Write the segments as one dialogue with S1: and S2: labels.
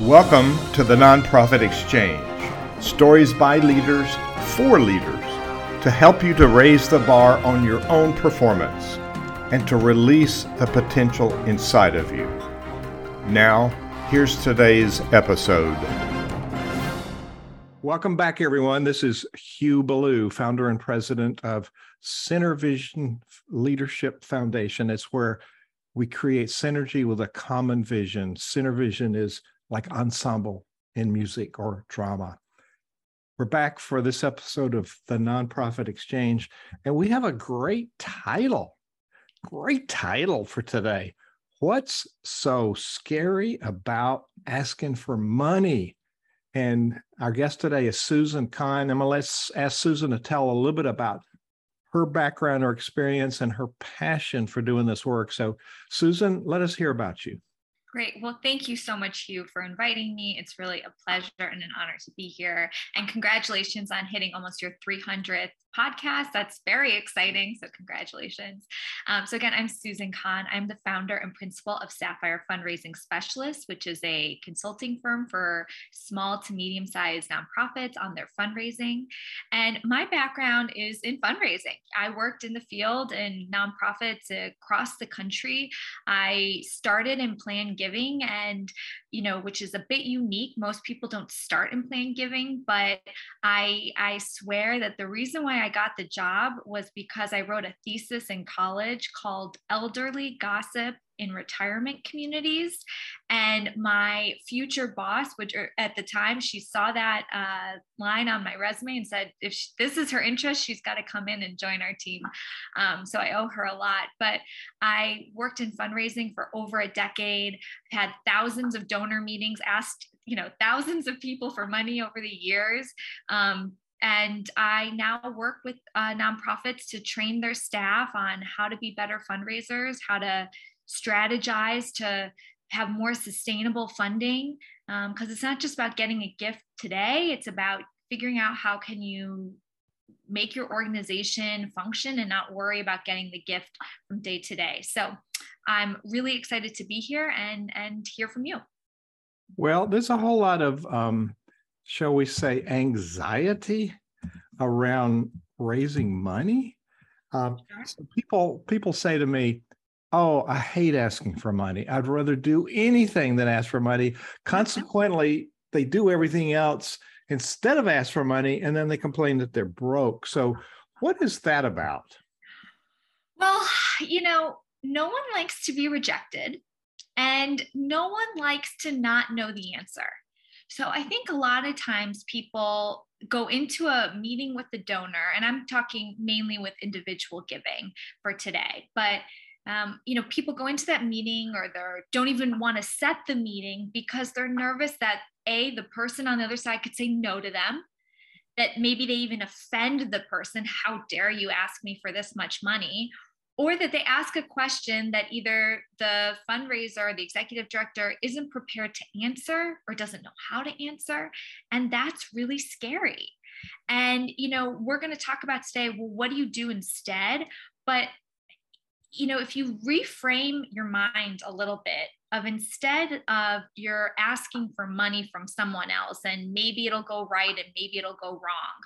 S1: Welcome to the Nonprofit Exchange stories by leaders for leaders to help you to raise the bar on your own performance and to release the potential inside of you. Now, here's today's episode.
S2: Welcome back, everyone. This is Hugh Ballou, founder and president of SynerVision Leadership Foundation. It's where we create synergy with a common vision. SynerVision is like ensemble in music or drama. We're back for this episode of the Nonprofit Exchange, and we have a great title. Great title for today. What's so scary about asking for money? And our guest today is Susan Kahan. And let's ask Susan to tell a little bit about her background, her experience, and her passion for doing this work. So, Susan, let us hear about you.
S3: Great. Well, thank you so much, Hugh, for inviting me. It's really a pleasure and an honor to be here. And congratulations on hitting almost your 300th podcast. That's very exciting. So, congratulations. Um, so, again, I'm Susan Kahan. I'm the founder and principal of Sapphire Fundraising Specialists, which is a consulting firm for small to medium sized nonprofits on their fundraising. And my background is in fundraising. I worked in the field in nonprofits across the country. I started in planned giving and you know which is a bit unique most people don't start in planned giving but i i swear that the reason why i got the job was because i wrote a thesis in college called elderly gossip in retirement communities. And my future boss, which er, at the time she saw that uh, line on my resume and said, if she, this is her interest, she's got to come in and join our team. Um, so I owe her a lot. But I worked in fundraising for over a decade, had thousands of donor meetings, asked you know thousands of people for money over the years um, and I now work with uh, nonprofits to train their staff on how to be better fundraisers, how to strategize to have more sustainable funding because um, it's not just about getting a gift today it's about figuring out how can you make your organization function and not worry about getting the gift from day to day. So i'm really excited to be here and and hear from you.
S2: Well there's a whole lot of um, shall we say anxiety around raising money um, so people people say to me Oh, I hate asking for money. I'd rather do anything than ask for money. Consequently, they do everything else instead of ask for money, and then they complain that they're broke. So, what is that about?
S3: Well, you know, no one likes to be rejected, and no one likes to not know the answer. So, I think a lot of times people go into a meeting with the donor, and I'm talking mainly with individual giving for today, but um, you know people go into that meeting or they don't even want to set the meeting because they're nervous that a the person on the other side could say no to them that maybe they even offend the person how dare you ask me for this much money or that they ask a question that either the fundraiser or the executive director isn't prepared to answer or doesn't know how to answer and that's really scary. And you know we're going to talk about today well what do you do instead? But you know, if you reframe your mind a little bit of instead of you're asking for money from someone else and maybe it'll go right and maybe it'll go wrong,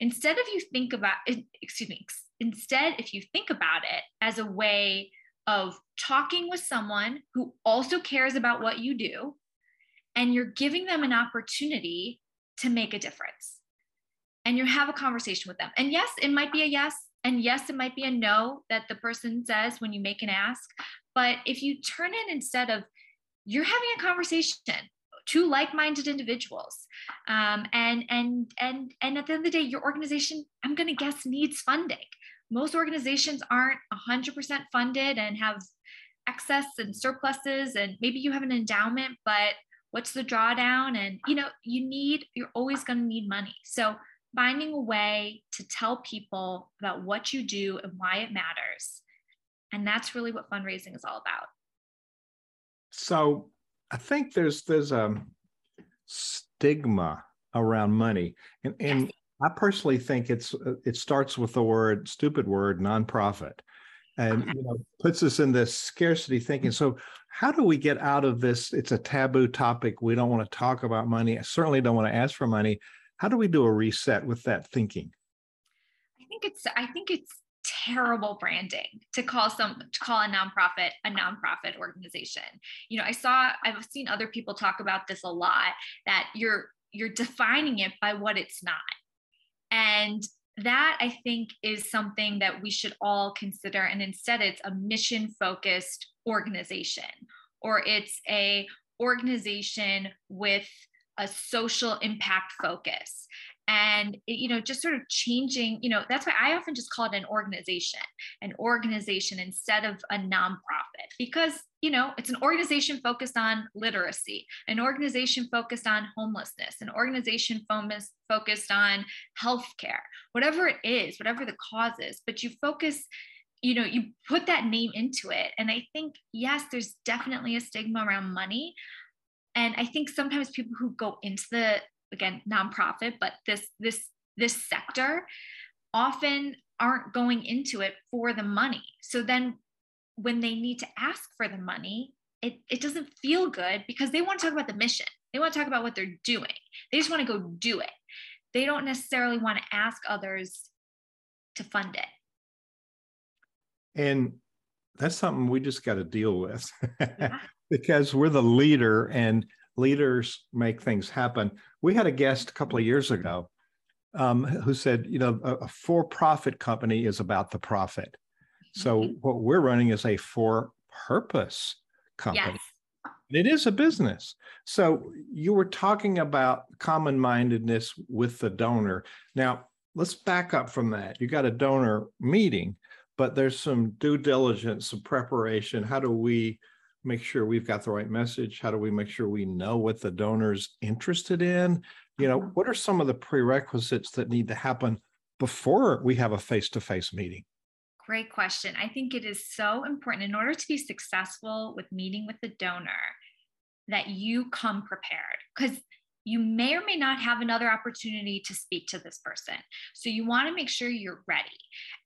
S3: instead of you think about, excuse me, instead, if you think about it as a way of talking with someone who also cares about what you do, and you're giving them an opportunity to make a difference. And you have a conversation with them. And yes, it might be a yes, and yes, it might be a no that the person says when you make an ask. But if you turn it instead of you're having a conversation, two like-minded individuals, um, and and and and at the end of the day, your organization, I'm going to guess, needs funding. Most organizations aren't 100% funded and have excess and surpluses, and maybe you have an endowment, but what's the drawdown? And you know, you need, you're always going to need money. So finding a way to tell people about what you do and why it matters. And that's really what fundraising is all about.
S2: So I think there's there's a stigma around money. And and. I personally think it's uh, it starts with the word stupid word nonprofit and you know puts us in this scarcity thinking so how do we get out of this? It's a taboo topic. We don't want to talk about money. I certainly don't want to ask for money. How do we do a reset with that thinking?
S3: I think it's I think it's terrible branding to call some to call a nonprofit a nonprofit organization. You know, I saw I've seen other people talk about this a lot that you're you're defining it by what it's not. And that I think is something that we should all consider. And instead, it's a mission focused organization or it's a organization with a social impact focus and eh, you know just sort of changing you know that's why i often just call it an organization an organization instead of a nonprofit because you know it's an organization focused on literacy an organization focused on homelessness an organization focused on healthcare whatever it is whatever the cause is but you focus you know you put that name into it. And i think yes there's definitely a stigma around money. And i think sometimes people who go into the again nonprofit but this this this sector often aren't going into it for the money. So then when they need to ask for the money it, it doesn't feel good because they want to talk about the mission. They want to talk about what they're doing. They just want to go do it. They don't necessarily want to ask others to fund it.
S2: And that's something we just got to deal with. Yeah. because we're the leader and leaders make things happen. We had a guest a couple of years ago um, who said, you know, a, a for profit company is about the profit. So mm-hmm. what we're running is a for purpose company. Yes. It is a business. So you were talking about common mindedness with the donor. Now, let's back up from that. You got a donor meeting, but there's some due diligence, some preparation. How do we make sure we've got the right message? How do we make sure we know what the donor's interested in? You know, mm-hmm. what are some of the prerequisites that need to happen before we have a face to face meeting?
S3: Great question. I think it is so important in order to be successful with meeting with the donor that you come prepared because you may or may not have another opportunity to speak to this person. So you want to make sure you're ready.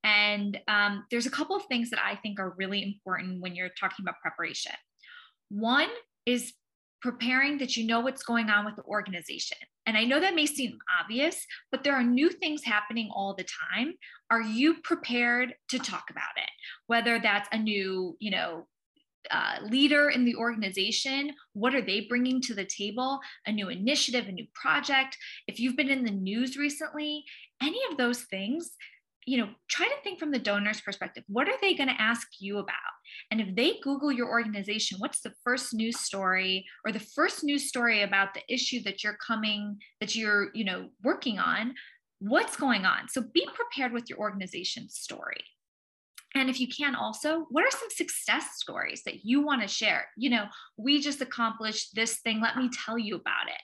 S3: And um, there's a couple of things that I think are really important when you're talking about preparation. One is preparing that you know what's going on with the organization. And I know that may seem obvious, but there are new things happening all the time. Are you prepared to talk about it? Whether that's a new, you know, uh, leader in the organization what are they bringing to the table a new initiative a new project if you've been in the news recently any of those things you know try to think from the donor's perspective what are they going to ask you about and if they google your organization what's the first news story or the first news story about the issue that you're coming that you're you know working on what's going on so be prepared with your organization's story and if you can also, what are some success stories that you want to share? You know, we just accomplished this thing. Let me tell you about it.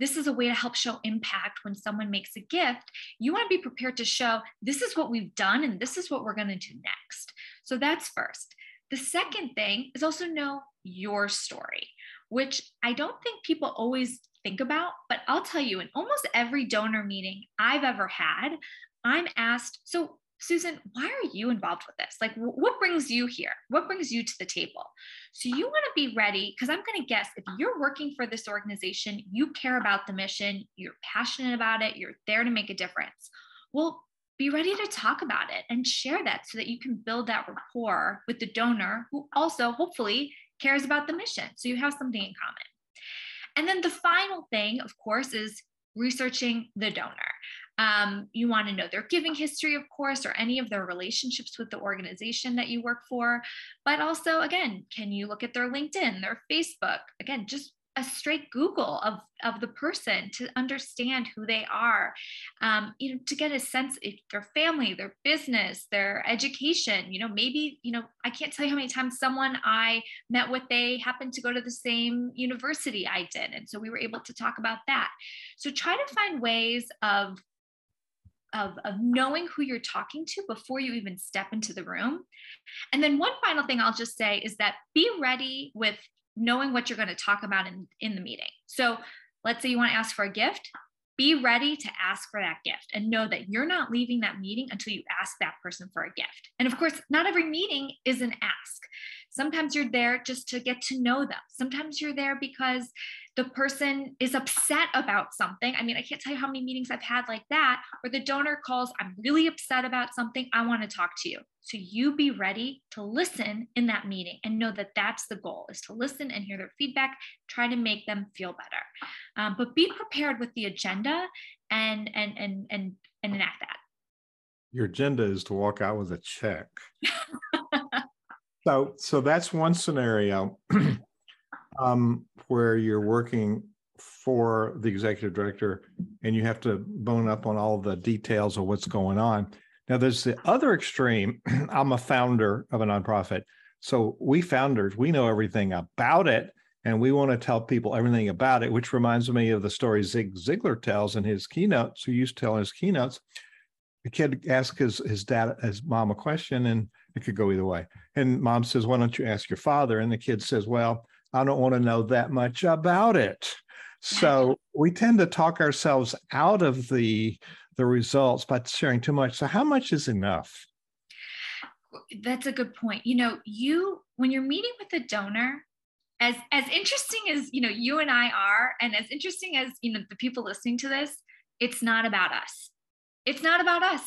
S3: This is a way to help show impact when someone makes a gift. You want to be prepared to show this is what we've done and this is what we're going to do next. So that's first. The second thing is also know your story, which I don't think people always think about, but I'll tell you, in almost every donor meeting I've ever had, I'm asked, so Susan, why are you involved with this? Like, what brings you here? What brings you to the table? So, you want to be ready because I'm going to guess if you're working for this organization, you care about the mission, you're passionate about it, you're there to make a difference. Well, be ready to talk about it and share that so that you can build that rapport with the donor who also hopefully cares about the mission. So, you have something in common. And then the final thing, of course, is researching the donor. Um, you want to know their giving history, of course, or any of their relationships with the organization that you work for. But also, again, can you look at their LinkedIn, their Facebook? Again, just a straight Google of, of the person to understand who they are, um, you know, to get a sense of their family, their business, their education. You know, maybe, you know, I can't tell you how many times someone I met with, they happened to go to the same university I did. And so we were able to talk about that. So try to find ways of of, of knowing who you're talking to before you even step into the room. And then one final thing I'll just say is that be ready with knowing what you're going to talk about in, in the meeting. So let's say you want to ask for a gift, be ready to ask for that gift and know that you're not leaving that meeting until you ask that person for a gift. And of course, not every meeting is an ask. Sometimes you're there just to get to know them. Sometimes you're there because the person is upset about something. I mean, I can't tell you how many meetings I've had like that where the donor calls, I'm really upset about something. I want to talk to you. So you be ready to listen in that meeting and know that that's the goal is to listen and hear their feedback, try to make them feel better. Um, but be prepared with the agenda and and and and and enact that.
S2: Your agenda is to walk out with a check. so so that's one scenario. um, where you're working for the executive director and you have to bone up on all the details of what's going on. Now, there's the other extreme. I'm a founder of a nonprofit. So we founders, we know everything about it and we want to tell people everything about it, which reminds me of the story Zig Ziglar tells in his keynotes, who used to tell his keynotes. The kid asks his, his dad, his mom a question, and it could go either way. And mom says, Why don't you ask your father? And the kid says, Well, I don't want to know that much about it. So we tend to talk ourselves out of the the results by sharing too much. So how much is enough?
S3: That's a good point. You know, you when you're meeting with a donor, as as interesting as you know you and I are, and as interesting as you know the people listening to this, it's not about us. It's not about us.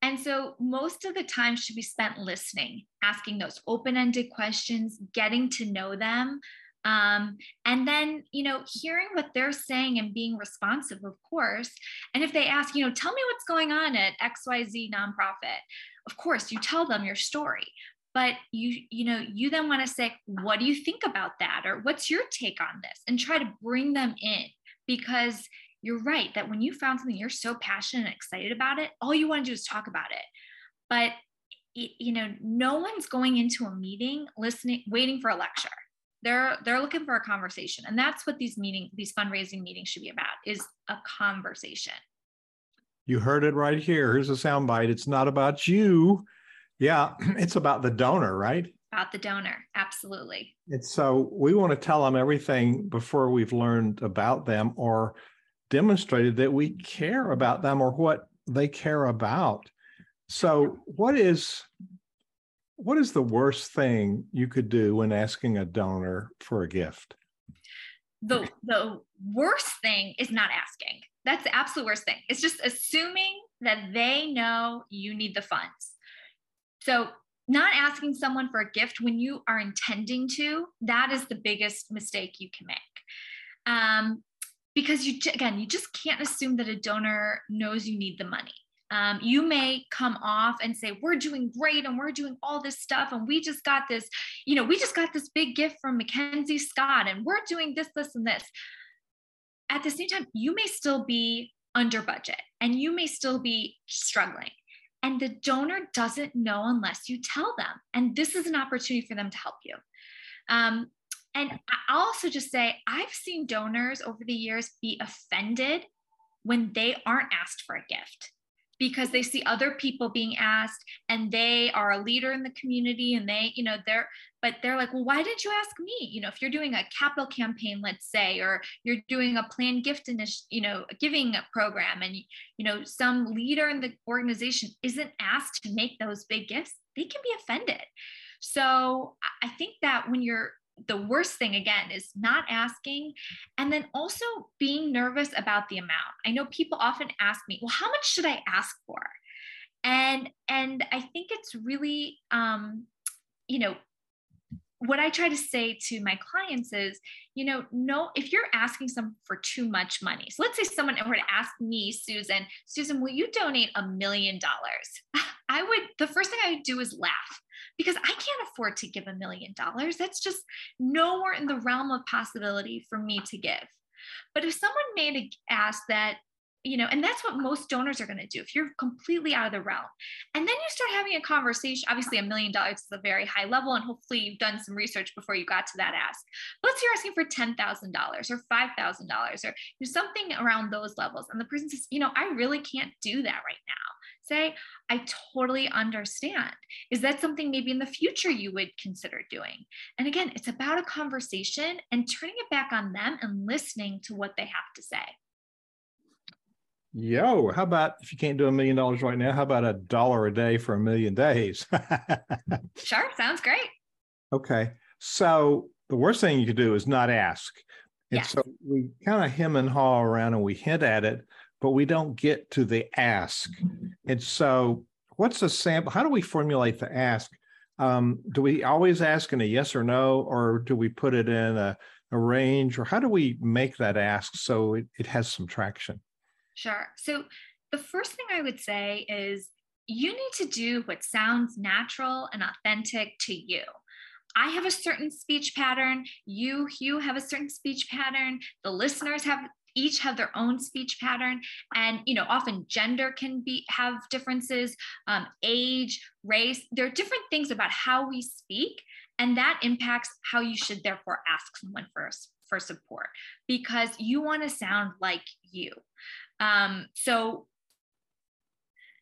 S3: And so most of the time should be spent listening, asking those open-ended questions, getting to know them, um, and then, you know, hearing what they're saying and being responsive, of course. And if they ask, you know, tell me what's going on at XYZ nonprofit, of course, you tell them your story. But you, you know, you then want to say, what do you think about that? Or what's your take on this? And try to bring them in because you're right that when you found something you're so passionate and excited about it, all you want to do is talk about it. But you know, no one's going into a meeting listening, waiting for a lecture. They're they're looking for a conversation and that's what these meeting these fundraising meetings should be about is a conversation.
S2: You heard it right here. Here's a soundbite. It's not about you. Yeah it's about the donor right?
S3: About the donor absolutely.
S2: And so we want to tell them everything before we've learned about them or demonstrated that we care about them or what they care about so what is what is the worst thing you could do when asking a donor for a gift?
S3: The the worst thing is not asking. That's the absolute worst thing. It's just assuming that they know you need the funds. So not asking someone for a gift when you are intending to, that is the biggest mistake you can make. Um, because you again, you just can't assume that a donor knows you need the money. Um, you may come off and say we're doing great and we're doing all this stuff and we just got this you know we just got this big gift from mackenzie scott and we're doing this this and this. At the same time you may still be under budget and you may still be struggling and the donor doesn't know unless you tell them. And this is an opportunity for them to help you. Um, and i'll also just say i've seen donors over the years be offended when they aren't asked for a gift because they see other people being asked and they are a leader in the community and they you know they're but they're like well why didn't you ask me? You know if you're doing a capital campaign let's say or you're doing a planned gift initiative you know giving program and you know some leader in the organization isn't asked to make those big gifts they can be offended. So i think that when you're the worst thing again is not asking and then also being nervous about the amount i know people often ask me well how much should i ask for and and i think it's really um you know what I try to say to my clients is, you know, no, if you're asking some for too much money, so let's say someone were to ask me, Susan, Susan, will you donate a million dollars? I would, the first thing I would do is laugh because I can't afford to give a million dollars. That's just nowhere in the realm of possibility for me to give. But if someone made a ask that, you know, and that's what most donors are going to do if you're completely out of the realm. And then you start having a conversation. Obviously, a million dollars is a very high level, and hopefully you've done some research before you got to that ask. But let's say you're asking for $10,000 or $5,000 or something around those levels. And the person says, you know, I really can't do that right now say, I totally understand. Is that something maybe in the future you would consider doing? And again, it's about a conversation and turning it back on them and listening to what they have to say.
S2: Yo, how about if you can't do a million dollars right now, how about a dollar a day for a million days?
S3: sure, sounds great.
S2: Okay. So the worst thing you could do is not ask. And
S3: Yes.
S2: so we kind of hem and haw around and we hint at it, but we don't get to the ask. And so, what's the sample? How do we formulate the ask? Um, do we always ask in a yes or no, or do we put it in a, a range, or how do we make that ask so it, it has some traction?
S3: Sure. So the first thing I would say is you need to do what sounds natural and authentic to you. I have a certain speech pattern. You, Hugh, have a certain speech pattern. The listeners have each have their own speech pattern and you know often gender can be have differences um, age race there are different things about how we speak and that impacts how you should therefore ask someone for, for support because you want to sound like you um, so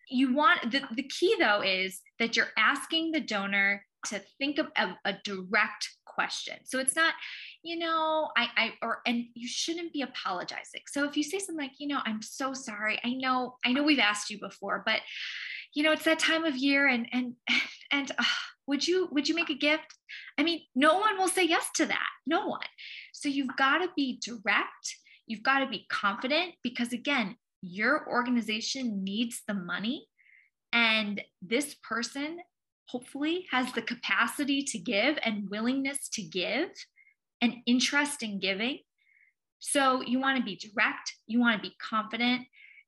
S3: you want the, the key though is that you're asking the donor to think of a, a direct question. So it's not, you know, I, I, or, and you shouldn't be apologizing. So if you say something like, you know, I'm so sorry. I know, I know we've asked you before, but you know, it's that time of year and, and, and uh, would you, would you make a gift? I mean, no one will say yes to that. No one. So you've got to be direct. You've got to be confident because again, your organization needs the money and this person hopefully has the capacity to give and willingness to give and interest in giving. So you want to be direct, you want to be confident.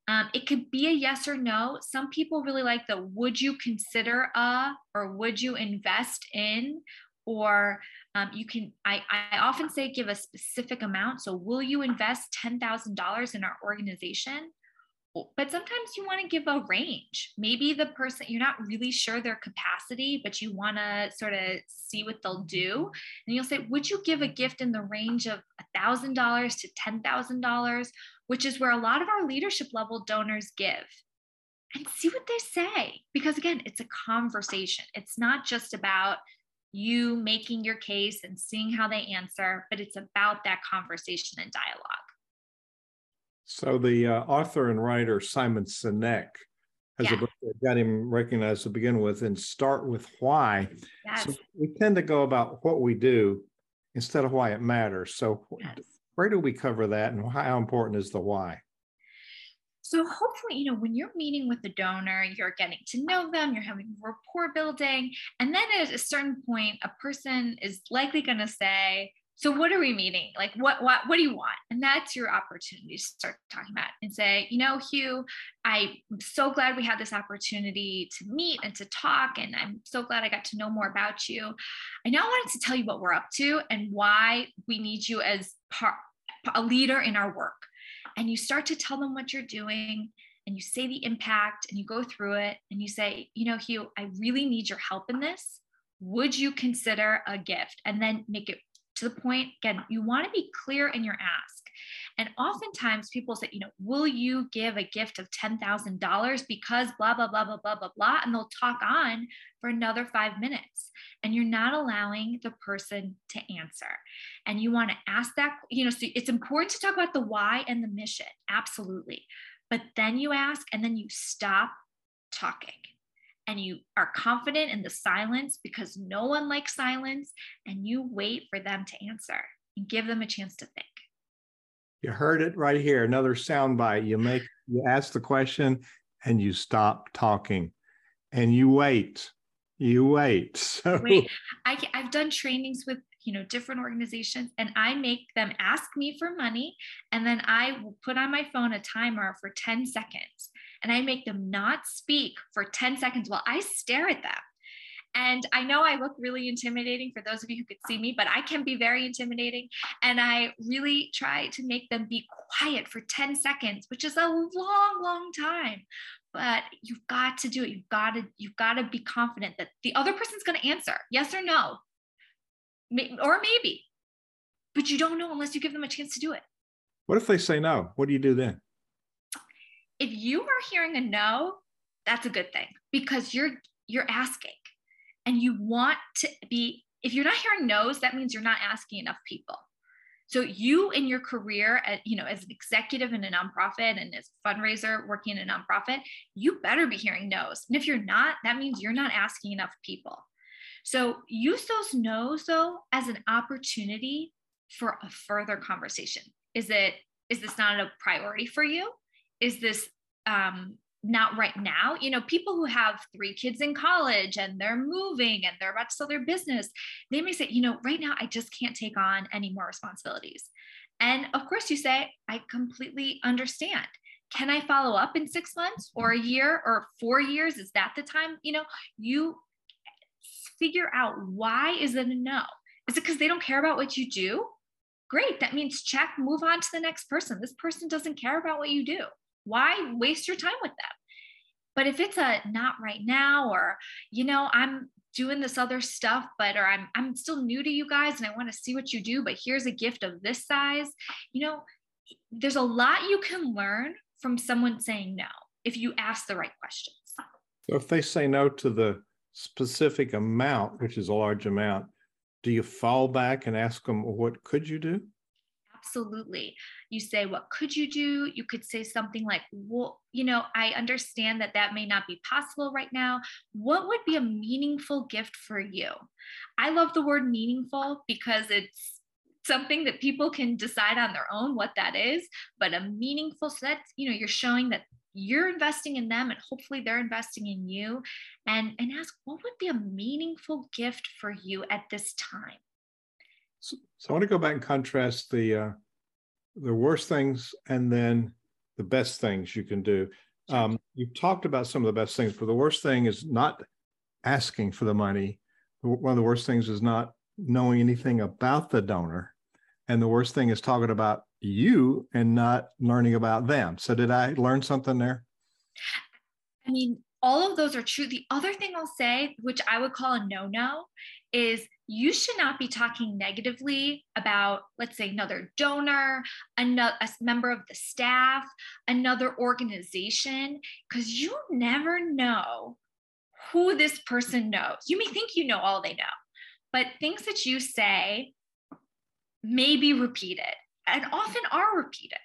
S3: Um, it could be a yes or no. Some people really like the would you consider a or would you invest in or um, you can I, I often say give a specific amount so will you invest $10000 in our organization but sometimes you want to give a range. Maybe the person, you're not really sure their capacity, but you want to sort of see what they'll do. And you'll say, Would you give a gift in the range of $1,000 to $10,000, which is where a lot of our leadership level donors give? And see what they say. Because again, it's a conversation. It's not just about you making your case and seeing how they answer, but it's about that conversation and dialogue.
S2: So the uh, author and writer Simon Sinek has
S3: Yeah.
S2: a book that got him recognized to begin with, and start with why.
S3: Yes.
S2: So we tend to go about what we do instead of why it matters. So
S3: yes.
S2: where do we cover that, and how important is the why?
S3: So hopefully, you know, when you're meeting with the donor, you're getting to know them, you're having rapport building, and then at a certain point, a person is likely going to say, "So what are we meeting? Like, what what what do you want?" And that's your opportunity to start talking about and say, "You know, Hugh, I'm so glad we had this opportunity to meet and to talk, and I'm so glad I got to know more about you. I now wanted to tell you what we're up to and why we need you as part a leader in our work." And you start to tell them what you're doing and you say the impact and you go through it and you say, you know, Hugh, I really need your help in this. Would you consider a gift? And then make it to the point. Again, you want to be clear in your ask. And oftentimes people say, you know, will you give a gift of $10,000 because blah, blah, blah, blah, blah, blah, blah. And they'll talk on for another five minutes. And you're not allowing the person to answer. And you want to ask that, you know, so it's important to talk about the why and the mission. Absolutely. But then you ask and then you stop talking and you are confident in the silence because no one likes silence and you wait for them to answer and give them a chance to think.
S2: You heard it right here. Another soundbite. You make you ask the question and you stop talking, and you wait. You wait. So
S3: Wait, I, I've done trainings with you know different organizations and i make them ask me for money and then i will put on my phone a timer for 10 seconds and i make them not speak for 10 seconds while i stare at them and i know i look really intimidating for those of you who could see me but i can be very intimidating. And i really try to make them be quiet for 10 seconds which is a long long time. But you've got to do it. You've got to you've got to be confident that the other person's going to answer yes or no. Or maybe. But you don't know unless you give them a chance to do it.
S2: What if they say no? What do you do then?
S3: if you are hearing a no that's a good thing because you're you're asking and you want to be if you're not hearing no's that means you're not asking enough people so you in your career at, you know as an executive in a nonprofit and as a fundraiser working in a nonprofit you better be hearing no's and if you're not that means you're not asking enough people So use those no's though as an opportunity for a further conversation. Is it is this not a priority for you? Is this um, not right now? You know, people who have three kids in college and they're moving and they're about to sell their business, they may say, you know, right now I just can't take on any more responsibilities. And of course, you say, I completely understand. Can I follow up in six months or a year or four years? Is that the time? You know, you figure out why is it a no? Is it because they don't care about what you do? Great. That means check, move on to the next person. This person doesn't care about what you do. Why waste your time with them? But if it's a not right now, or, you know, I'm doing this other stuff, but, or I'm, I'm still new to you guys and I want to see what you do, but here's a gift of this size, you know, there's a lot you can learn from someone saying no if you ask the right questions.
S2: So if they say no to the specific amount, which is a large amount, do you fall back and ask them, what could you do?
S3: Absolutely. You say, what could you do? You could say something like, well, you know, I understand that that may not be possible right now. What would be a meaningful gift for you? I love the word meaningful because it's something that people can decide on their own what that is, but a meaningful, so you know, you're showing that you're investing in them and hopefully they're investing in you and and ask what would be a meaningful gift for you at this time
S2: so, so i want to go back and contrast the uh the worst things and then the best things you can do um you've talked about some of the best things but the worst thing is not asking for the money one of the worst things is not knowing anything about the donor and the worst thing is talking about you and not learning about them. So, did I learn something there?
S3: I mean, all of those are true. The other thing I'll say, which I would call a no no, is you should not be talking negatively about, let's say, another donor, another a member of the staff, another organization, because you never know who this person knows. You may think you know all they know, but things that you say may be repeated and often are repeated.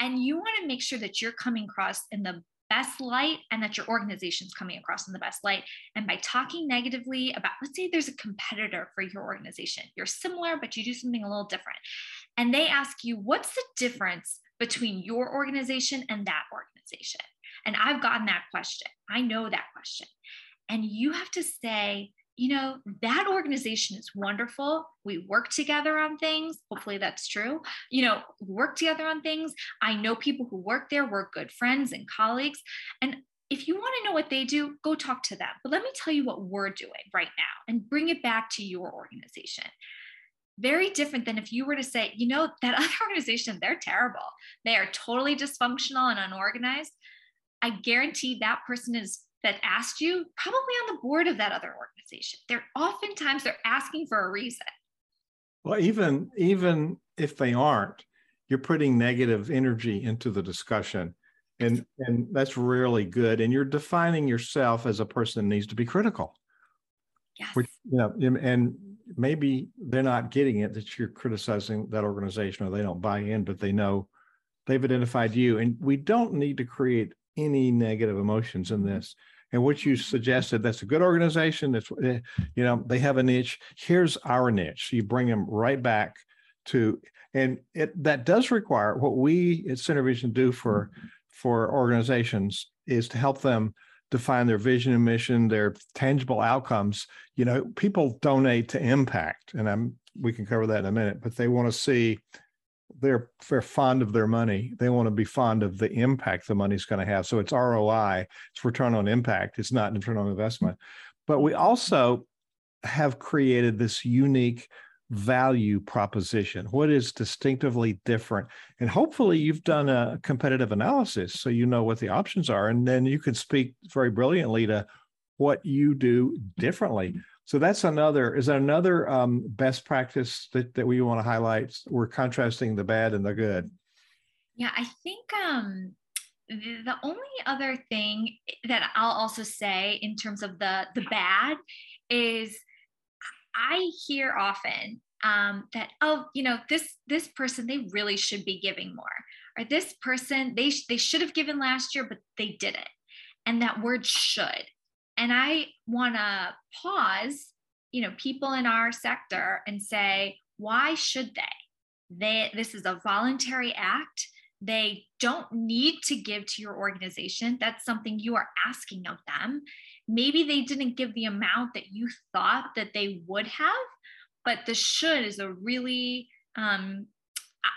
S3: And you want to make sure that you're coming across in the best light and that your organization's coming across in the best light. And by talking negatively about, let's say there's a competitor for your organization, you're similar, but you do something a little different. And they ask you, what's the difference between your organization and that organization? And I've gotten that question. I know that question. And you have to say, you know, that organization is wonderful. We work together on things. Hopefully that's true. You know, work together on things. I know people who work there. We're good friends and colleagues. And if you want to know what they do, go talk to them. But let me tell you what we're doing right now and bring it back to your organization. Very different than if you were to say, you know, that other organization, they're terrible. They are totally dysfunctional and unorganized. I guarantee that person is that asked you probably on the board of that other organization. They're oftentimes they're asking for a reason
S2: well even even if they aren't you're putting negative energy into the discussion. And and that's really good. And you're defining yourself as a person that needs to be critical.
S3: Yes.
S2: Which, you know and maybe they're not getting it that you're criticizing that organization or they don't buy in but they know they've identified you. And we don't need to create any negative emotions in this. And what you suggested, that's a good organization. That's, eh, you know, they have a niche. Here's our niche. You bring them right back to, and it that does require what we at SynerVision do for for organizations is to help them define their vision and mission, their tangible outcomes. You know, people donate to impact, and I'm we can cover that in a minute, but they want to see they're they're fond of their money. They want to be fond of the impact the money's going to have. So it's ROI, it's return on impact. It's not return on investment. But we also have created this unique value proposition. What is distinctively different? And hopefully you've done a competitive analysis so you know what the options are. And then you can speak very brilliantly to what you do differently. So that's another, is that another um, best practice that, that we want to highlight? We're contrasting the bad and the good.
S3: Yeah, I think um, the, the only other thing that I'll also say in terms of the, the bad is I hear often um, that, oh, you know, this, this person, they really should be giving more. Or this person, they, they should have given last year, but they didn't. And that word should and I want to pause you know people in our sector and say why should they? They this is a voluntary act. They don't need to give to your organization. That's something you are asking of them. Maybe they didn't give the amount that you thought that they would have but the should is a really um,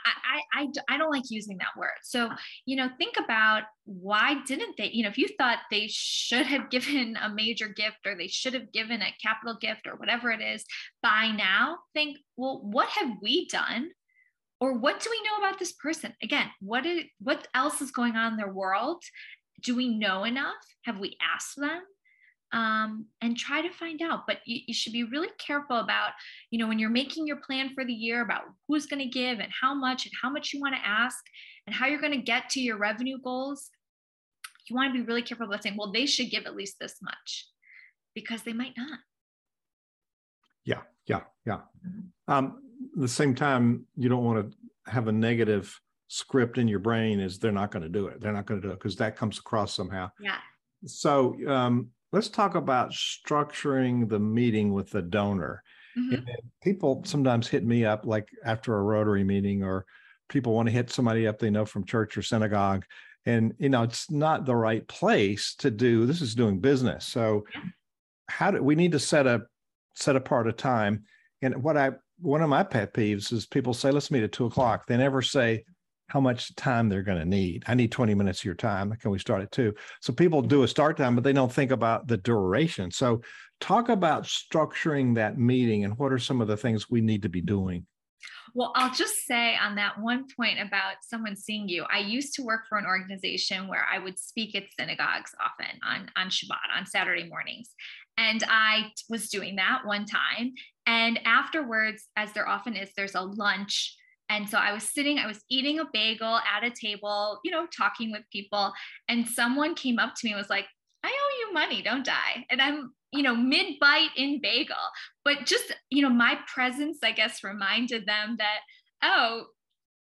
S3: I, I, I don't like using that word. So, you know, think about why didn't they, you know, if you thought they should have given a major gift or they should have given a capital gift or whatever it is by now, think, well, what have we done? Or what do we know about this person? Again, what is what else is going on in their world? Do we know enough? Have we asked them? Um, and try to find out. But you, you, should be really careful about, you know, when you're making your plan for the year about who's going to give and how much and how much you want to ask and how you're going to get to your revenue goals. You want to be really careful about saying, well, they should give at least this much because they might not.
S2: Yeah, yeah, yeah. Mm-hmm. Um, at the same time, you don't want to have a negative script in your brain is they're not going to do it. They're not going to do it because that comes across somehow.
S3: Yeah.
S2: So um, let's talk about structuring the meeting with the donor. Mm-hmm. people sometimes hit me up like after a Rotary meeting, or people want to hit somebody up they know from church or synagogue. And you know, it's not the right place to do this is doing business. So yeah. how do we need to set a set apart a time? And what I one of my pet peeves is people say, let's meet at two o'clock. They never say, how much time they're going to need. I need 20 minutes of your time. Can we start at two? So people do a start time, but they don't think about the duration. So talk about structuring that meeting and what are some of the things we need to be doing?
S3: Well, I'll just say on that one point about someone seeing you, I used to work for an organization where I would speak at synagogues often on, on Shabbat, on Saturday mornings. And I was doing that one time. And afterwards, as there often is, there's a lunch and so I was sitting, I was eating a bagel at a table, you know, talking with people. And someone came up to me and was like, I owe you money, don't I? And I'm, you know, mid bite in bagel. But just, you know, my presence, I guess, reminded them that, oh,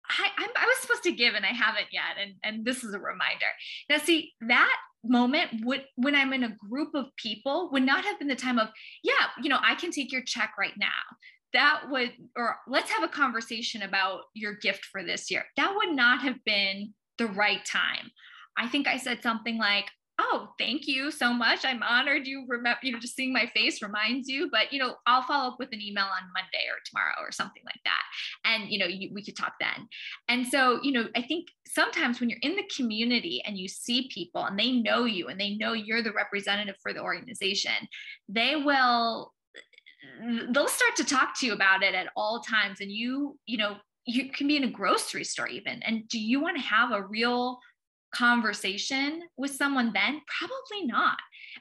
S3: I, I'm, I was supposed to give and I haven't yet. And, and this is a reminder. Now, see, that moment would when I'm in a group of people would not have been the time of, yeah, you know, I can take your check right now that would or let's have a conversation about your gift for this year. That would not have been the right time. I think i said something like oh thank you so much. I'm honored you remember you know just seeing my face reminds you but you know i'll follow up with an email on monday or tomorrow or something like that. And you know you, we could talk then. And so you know i think sometimes when you're in the community and you see people and they know you and they know you're the representative for the organization they will they'll start to talk to you about it at all times. And you you know you can be in a grocery store even. And do you want to have a real conversation with someone then? Probably not.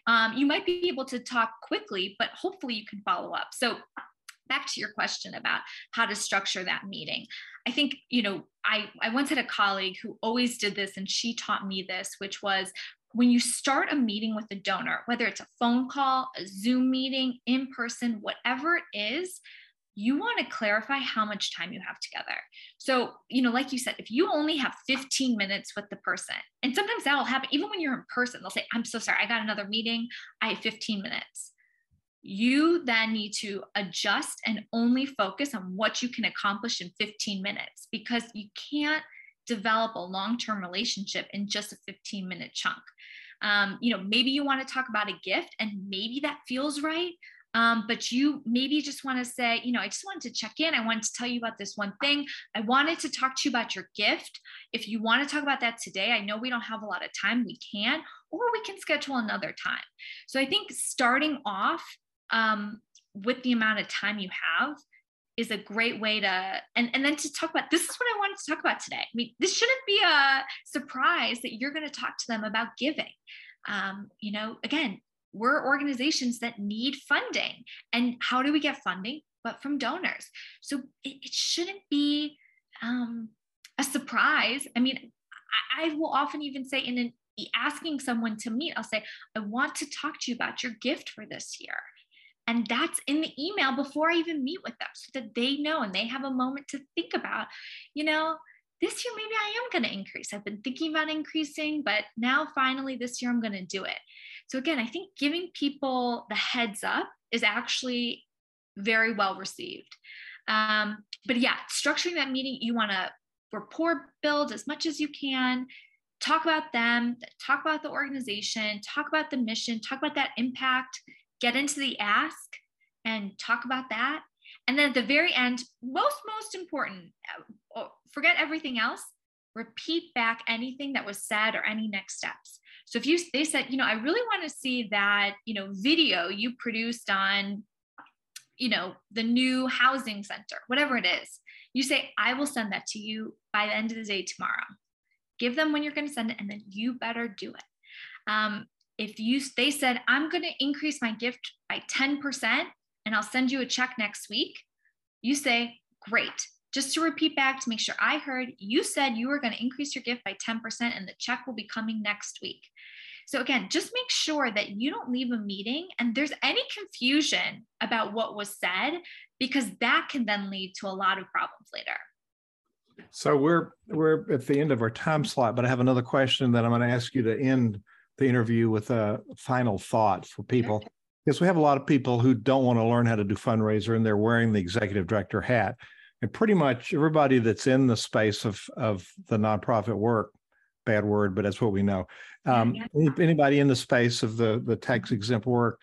S3: Um, you might be able to talk quickly but hopefully you can follow up. So back to your question about how to structure that meeting. I think you know i i once had a colleague who always did this and she taught me this which was when you start a meeting with a donor, whether it's a phone call, a Zoom meeting, in person, whatever it is, you want to clarify how much time you have together. So, you know, like you said, if you only have 15 minutes with the person, and sometimes that'll happen even when you're in person, they'll say, I'm so sorry, I got another meeting, I have 15 minutes. You then need to adjust and only focus on what you can accomplish in 15 minutes because you can't develop a long-term relationship in just a 15 minute chunk um, you know maybe you want to talk about a gift and maybe that feels right um, but you maybe just want to say, you know, I just wanted to check in. I wanted to tell you about this one thing. I wanted to talk to you about your gift. If you want to talk about that today, I know we don't have a lot of time. We can, or we can schedule another time. So I think starting off um, with the amount of time you have is a great way to and, and then to talk about this is what I wanted to talk about today. I mean, this shouldn't be a surprise that you're going to talk to them about giving. Um, you know, again, we're organizations that need funding. And how do we get funding? But from donors. So it, it shouldn't be um, a surprise. I mean, I, I will often even say in an asking someone to meet, I'll say, I want to talk to you about your gift for this year. And that's in the email before I even meet with them so that they know and they have a moment to think about, you know, this year maybe I am going to increase. I've been thinking about increasing, but now finally this year I'm going to do it. So again, I think giving people the heads up is actually very well received. Um, but yeah, structuring that meeting, you want to rapport build as much as you can. Talk about them, talk about the organization, talk about the mission, talk about that impact, get into the ask and talk about that. And then at the very end, most, most important, uh, forget everything else, repeat back anything that was said or any next steps. So if you they said, you know, I really want to see that, you know, video you produced on, you know, the new housing center, whatever it is, you say, I will send that to you by the end of the day tomorrow. Give them when you're going to send it, and then you better do it. Um, if you they said, I'm going to increase my gift by 10% and I'll send you a check next week, you say, great. Just to repeat back to make sure I heard, you said you were going to increase your gift by 10% and the check will be coming next week. So, again, just make sure that you don't leave a meeting and there's any confusion about what was said, because that can then lead to a lot of problems later.
S2: So we're we're at the end of our time slot, but I have another question that I'm going to ask you to end the interview with a final thought for people. Because we have a lot of people who don't want to learn how to do fundraiser and they're wearing the executive director hat. And pretty much everybody that's in the space of of the nonprofit work, bad word, but that's what we know. Um. Anybody in the space of the the tax exempt work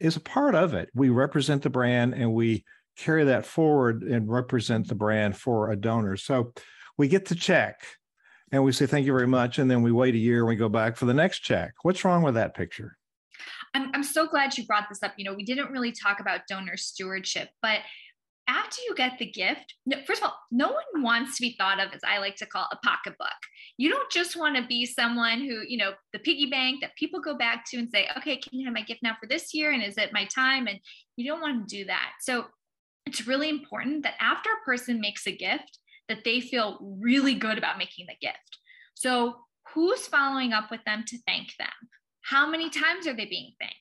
S2: is a part of it. We represent the brand and we carry that forward and represent the brand for a donor. So we get the check and we say thank you very much, and then we wait a year and we go back for the next check. What's wrong with that picture?
S3: I'm, I'm so glad you brought this up. You know, we didn't really talk about donor stewardship, but after you get the gift, first of all, no one wants to be thought of as I like to call a pocketbook. You don't just want to be someone who, you know, the piggy bank that people go back to and say, okay, can you have my gift now for this year? And is it my time? And you don't want to do that. So it's really important that after a person makes a gift, that they feel really good about making the gift. So who's following up with them to thank them? How many times are they being thanked?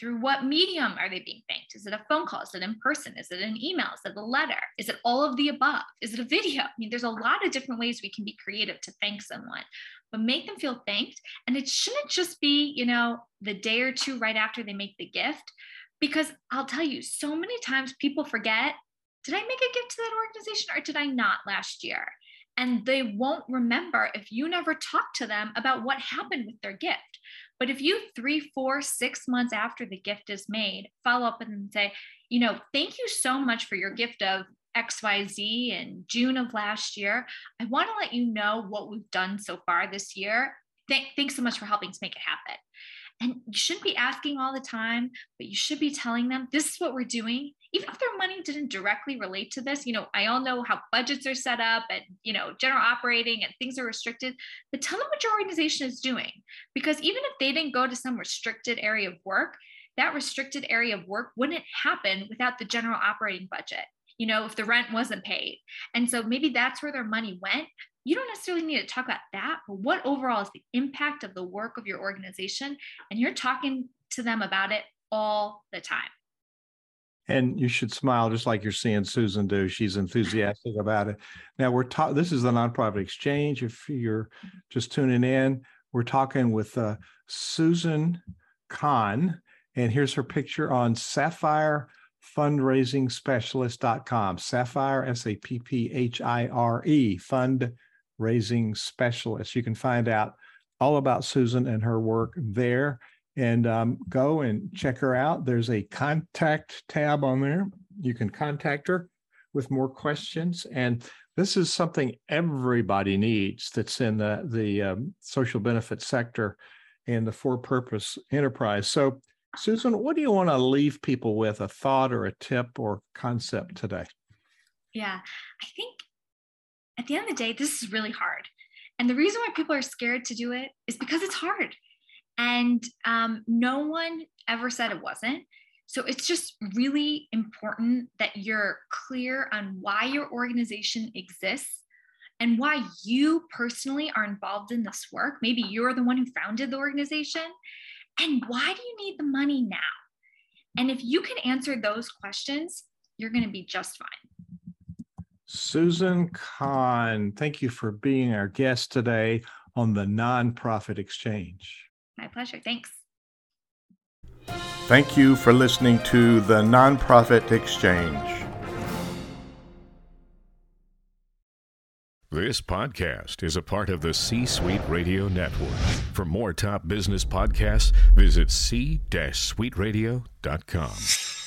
S3: Through what medium are they being thanked? Is it a phone call? Is it in person? Is it an email? Is it a letter? Is it all of the above? Is it a video? I mean, there's a lot of different ways we can be creative to thank someone, but make them feel thanked. And it shouldn't just be, you know, the day or two right after they make the gift, because I'll tell you, so many times people forget did I make a gift to that organization or did I not last year? And they won't remember if you never talk to them about what happened with their gift. But if you three, four, six months after the gift is made, follow up and say, you know, thank you so much for your gift of XYZ in June of last year. I want to let you know what we've done so far this year. Th- thanks so much for helping to make it happen. And you shouldn't be asking all the time, but you should be telling them this is what we're doing. Even if their money didn't directly relate to this, you know, I all know how budgets are set up and, you know, general operating and things are restricted, but tell them what your organization is doing. Because even if they didn't go to some restricted area of work, that restricted area of work wouldn't happen without the general operating budget you know, if the rent wasn't paid. And so maybe that's where their money went you don't necessarily need to talk about that, but what overall is the impact of the work of your organization? And you're talking to them about it all the time.
S2: And you should smile just like you're seeing Susan do. She's enthusiastic about it. Now we're talking. This is the nonprofit exchange. If you're just tuning in, we're talking with uh, Susan Kahan, and here's her picture on Sapphire fundraising specialist.com sapphire s-a-p-p-h-i-r-e fund raising specialist. You can find out all about Susan and her work there and um, go and check her out. There's a contact tab on there. You can contact her with more questions. And this is something everybody needs that's in the, the um, social benefit sector and the for purpose enterprise. So, Susan, what do you want to leave people with a thought or a tip or concept today?
S3: Yeah, I think at the end of the day, this is really hard. And the reason why people are scared to do it is because it's hard. And um, no one ever said it wasn't. So it's just really important that you're clear on why your organization exists and why you personally are involved in this work. Maybe you're the one who founded the organization. And why do you need the money now? And if you can answer those questions, you're going to be just fine.
S2: Susan Kahan, thank you for being our guest today on the Nonprofit Exchange.
S3: My pleasure. Thanks.
S2: Thank you for listening to the Nonprofit Exchange.
S4: This podcast is a part of the C Suite Radio Network. For more top business podcasts, visit c-suiteradio.com.